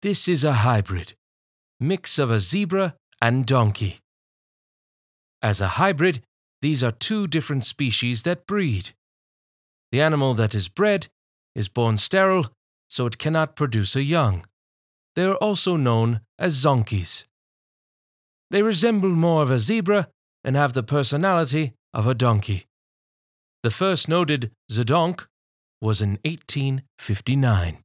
This is a hybrid, mix of a zebra and donkey. As a hybrid, these are two different species that breed. The animal that is bred is born sterile, so it cannot produce a young. They are also known as zonkies. They resemble more of a zebra and have the personality of a donkey. The first noted zedonk was in 1859.